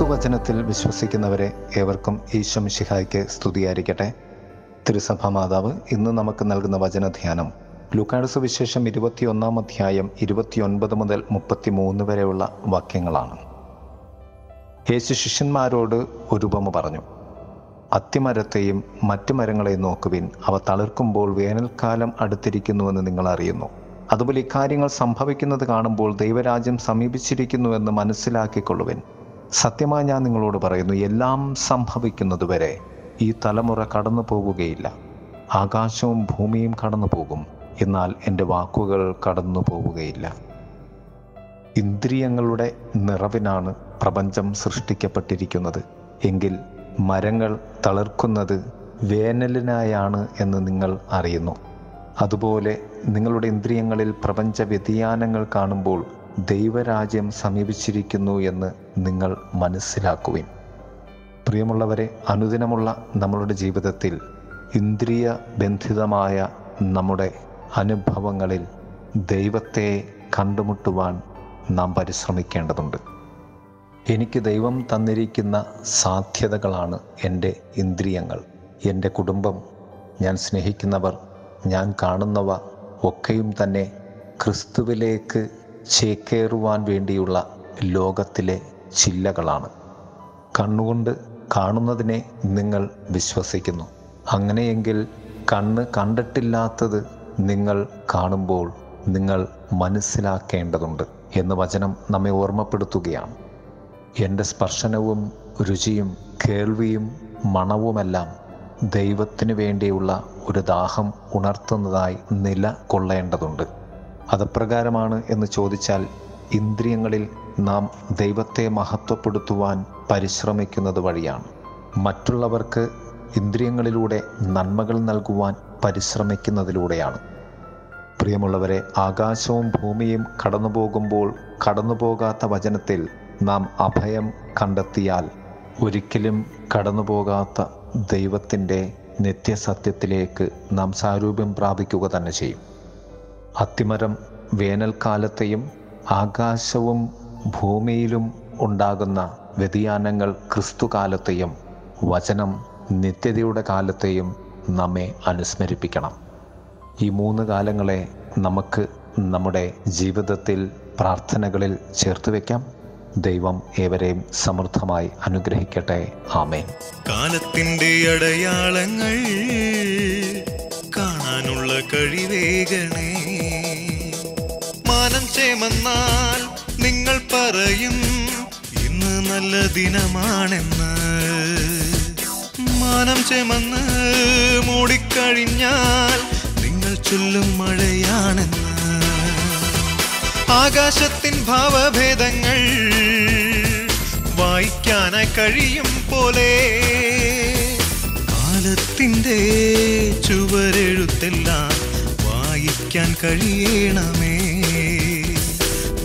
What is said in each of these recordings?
ക്രിസ്തുവചനത്തിൽ വിശ്വസിക്കുന്നവരെ ഏവർക്കും ഈശോ ശിഹായ്ക്ക് സ്തുതിയായിരിക്കട്ടെ. തിരുസഭ മാതാവ് ഇന്ന് നമുക്ക് നൽകുന്ന വചനധ്യാനം ലുക്കാട് സുവിശേഷം ഇരുപത്തിയൊന്നാം അധ്യായം ഇരുപത്തിയൊൻപത് മുതൽ മുപ്പത്തിമൂന്ന് വരെയുള്ള വാക്യങ്ങളാണ്. യേശു ശിഷ്യന്മാരോട് ഒരു ഉപമ പറഞ്ഞു. അത്തിമരത്തെയും മറ്റു മരങ്ങളെയും നോക്കുവിൻ അവ തളിർക്കുമ്പോൾ വേനൽക്കാലം അടുത്തിരിക്കുന്നുവെന്ന് നിങ്ങൾ അറിയുന്നു. അതുപോലെ ഇക്കാര്യങ്ങൾ സംഭവിക്കുന്നത് കാണുമ്പോൾ ദൈവരാജ്യം സമീപിച്ചിരിക്കുന്നുവെന്ന് മനസ്സിലാക്കിക്കൊള്ളുവിൻ. സത്യമായി ഞാൻ നിങ്ങളോട് പറയുന്നു എല്ലാം സംഭവിക്കുന്നത് വരെ ഈ തലമുറ കടന്നു പോകുകയില്ല. ആകാശവും ഭൂമിയും കടന്നു പോകും. എന്നാൽ എന്റെ വാക്കുകൾ കടന്നു പോവുകയില്ല ഇന്ദ്രിയങ്ങളുടെ നിറവിനാണ് പ്രപഞ്ചം സൃഷ്ടിക്കപ്പെട്ടിരിക്കുന്നത്. എങ്കിൽ മരങ്ങൾ തളിർക്കുന്നത് വേനലിനായാണ് എന്ന് നിങ്ങൾ അറിയുന്നു. അതുപോലെ നിങ്ങളുടെ ഇന്ദ്രിയങ്ങളിൽ പ്രപഞ്ച വ്യതിയാനങ്ങൾ കാണുമ്പോൾ ദൈവരാജ്യം സമീപിച്ചിരിക്കുന്നു എന്ന് നിങ്ങൾ മനസ്സിലാക്കുവിൻ. പ്രിയമുള്ളവരെ അനുദിനമുള്ള നമ്മളുടെ ജീവിതത്തിൽ ഇന്ദ്രിയ ബന്ധിതമായ നമ്മുടെ അനുഭവങ്ങളിൽ ദൈവത്തെ കണ്ടുമുട്ടുവാൻ നാം പരിശ്രമിക്കേണ്ടതുണ്ട്. എനിക്ക് ദൈവം തന്നിരിക്കുന്ന സാധ്യതകളാണ് എന്റെ ഇന്ദ്രിയങ്ങൾ. എന്റെ കുടുംബം ഞാൻ സ്നേഹിക്കുന്നവർ ഞാൻ കാണുന്നവ ഒക്കെയും തന്നെ ക്രിസ്തുവിലേക്ക് ചേക്കേറുവാൻ വേണ്ടിയുള്ള ലോകത്തിലെ ചില്ലകളാണ്. കണ്ണുകൊണ്ട് കാണുന്നതിനെ നിങ്ങൾ വിശ്വസിക്കുന്നു. അങ്ങനെയെങ്കിൽ കണ്ണ് കണ്ടിട്ടില്ലാത്തത് നിങ്ങൾ കാണുമ്പോൾ നിങ്ങൾ മനസ്സിലാക്കേണ്ടതുണ്ട് എന്ന് വചനം നമ്മെ ഓർമ്മപ്പെടുത്തുകയാണ്. എന്റെ സ്പർശനവും രുചിയും കേൾവിയും മണവുമെല്ലാം ദൈവത്തിനു വേണ്ടിയുള്ള ഒരു ദാഹം ഉണർത്തുന്നതായി നില കൊള്ളേണ്ടതുണ്ട് അതപ്രകാരമാണ് എന്ന് ചോദിച്ചാൽ ഇന്ദ്രിയങ്ങളിൽ നാം ദൈവത്തെ മഹത്വപ്പെടുത്തുവാൻ പരിശ്രമിക്കുന്നത് വഴിയാണ്. മറ്റുള്ളവർക്ക് ഇന്ദ്രിയങ്ങളിലൂടെ നന്മകൾ നൽകുവാൻ പരിശ്രമിക്കുന്നതിലൂടെയാണ്. പ്രിയമുള്ളവരെ ആകാശവും ഭൂമിയും കടന്നു പോകുമ്പോൾ കടന്നു പോകാത്ത വചനത്തിൽ നാം അഭയം കണ്ടെത്തിയാൽ ഒരിക്കലും കടന്നു പോകാത്ത ദൈവത്തിന്റെ നിത്യസത്യത്തിലേക്ക് നാം സാരൂപ്യം പ്രാപിക്കുക തന്നെ ചെയ്യും. അത്തിമരം വേനൽക്കാലത്തെയും ആകാശവും ഭൂമിയിലും ഉണ്ടാകുന്ന വ്യതിയാനങ്ങൾ ക്രിസ്തുകാലത്തെയും വചനം നിത്യതയുടെ കാലത്തെയും നമ്മെ അനുസ്മരിപ്പിക്കണം. ഈ മൂന്ന് കാലങ്ങളെ നമുക്ക് നമ്മുടെ ജീവിതത്തിൽ പ്രാർത്ഥനകളിൽ ചേർത്ത് വയ്ക്കാം ദൈവം ഏവരെയും സമൃദ്ധമായി അനുഗ്രഹിക്കട്ടെ. ആമേൻ. കാലത്തിന്റെ അടയാളങ്ങൾ കാണാനുള്ള കഴിവേകണേ. മാനം ചേമന്നാൽ നിങ്ങൾ പറയും ഇന്ന് നല്ല ദിനമാണെന്ന്. മാനം ചേമന്ന് മൂടിക്കഴിഞ്ഞാൽ നിങ്ങൾ ചൊല്ലും മഴയാണെന്ന്. ആകാശത്തിൻ ഭാവഭേദങ്ങൾ വായിക്കാനായി കഴിയും പോലെ കാലത്തിന്റെ ചുവരെഴുത്തെല്ലാം വായിക്കാൻ കഴിയണമേ.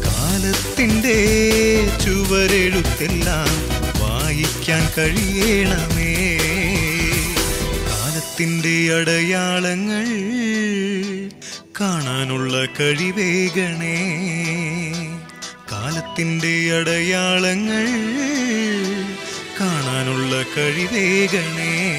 കാലത്തിന്റെ ചുവരെഴുത്തെല്ലാം വായിക്കാൻ കഴിയണമേ. കാലത്തിന്റെ അടയാളങ്ങൾ കാണാനുള്ള കഴിവേകണേ. കാലത്തിന്റെ അടയാളങ്ങൾ കാണാനുള്ള കഴിവേകണേ.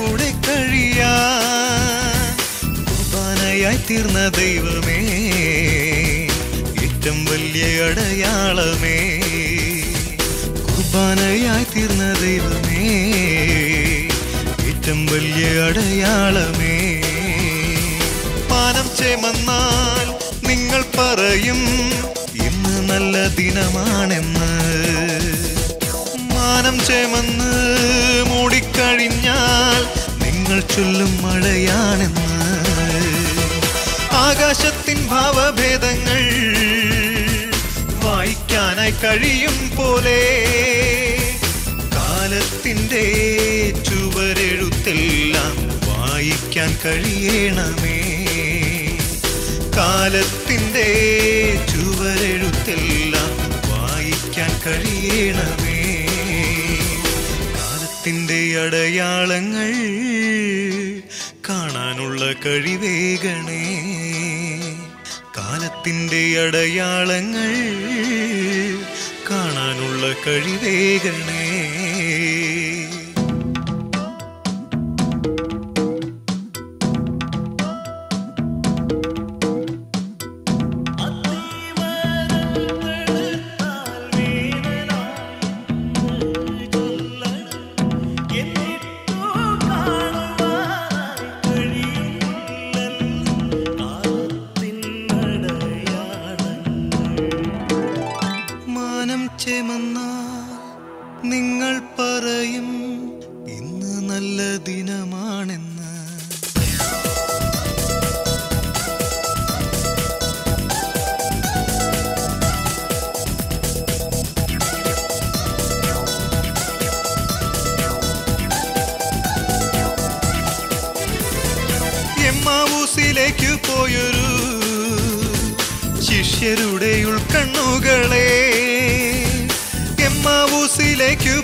കൂടെ കുർബാനയായി തീർന്ന ദൈവമേ ഏറ്റവും വലിയ അടയാളമേ. കുർബാനയായി തീർന്ന ദൈവമേ ഏറ്റവും വലിയ അടയാളമേ. പാനം ചേമന്നാൽ നിങ്ങൾ പറയും ഇന്ന് നല്ല ദിനമാണെന്ന്. മാനം ചേമന്ന് മൂടിക്കഴിഞ്ഞാൽ നിങ്ങൾ ചൊല്ലും മഴയാണെന്ന് ആകാശത്തിൻ ഭാവഭേദങ്ങൾ വായിക്കാനായി കഴിയും പോലെ. കാലത്തിന്റെ ചുവരെഴുത്തെല്ലാം വായിക്കാൻ കഴിയണമേ. കാലത്തിന്റെ ചുവരെഴുത്തെല്ലാം വായിക്കാൻ കഴിയണമേ. കാലത്തിന്റെ അടയാളങ്ങൾ കാണാനുള്ള കഴിവേകണേ. കാലത്തിന്റെ അടയാളങ്ങൾ കാണാനുള്ള കഴിവേകണേ. പറയും ഇന്ന് നല്ല ദിനമാണെന്ന്. എമ്മാവൂസിലേക്ക് പോയൊരു ശിഷ്യരുടെ ഉൾക്കണ്ണുകളെ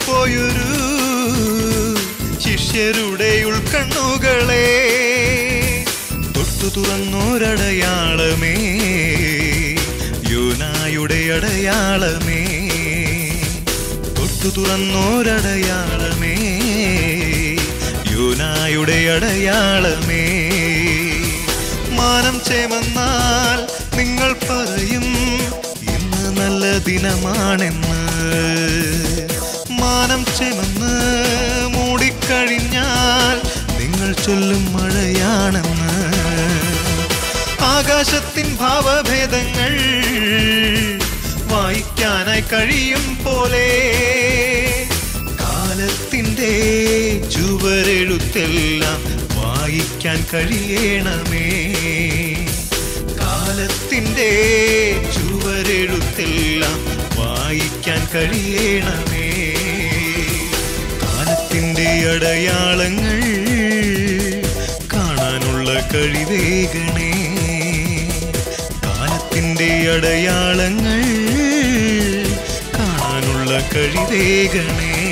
പോയൊരു ശിഷ്യരുടെ ഉൾക്കണ്ണുകളെ തൊട്ടു തുറന്നോരടയാളമേ യോനായുടെ അടയാളമേ. തൊട്ടു തുറന്നോരടയാളമേ യോനായുടെ അടയാളമേ. മാനം ചേമന്നാൽ നിങ്ങൾ പറയും ഇന്ന് നല്ല ദിനമാണെന്ന്. മാനം ചെമന്ന് മൂടിക്കഴിഞ്ഞാൽ നിങ്ങൾ ചൊല്ലും മഴയാണെന്ന്. ആകാശത്തിൻ ഭാവഭേദങ്ങൾ വായിക്കാനായി കഴിയും പോലെ. കാലത്തിന്റെ ചുവരെഴുത്തെല്ലാം വായിക്കാൻ കഴിയണമേ. കാലത്തിന്റെ ചുവരെഴുത്തെല്ലാം വായിക്കാൻ കഴിയണമേ. അടയാളങ്ങൾ കാണാനുള്ള കഴിവേകണേ. കാലത്തിന്റെ അടയാളങ്ങൾ കാണാനുള്ള കഴിവേകണേ.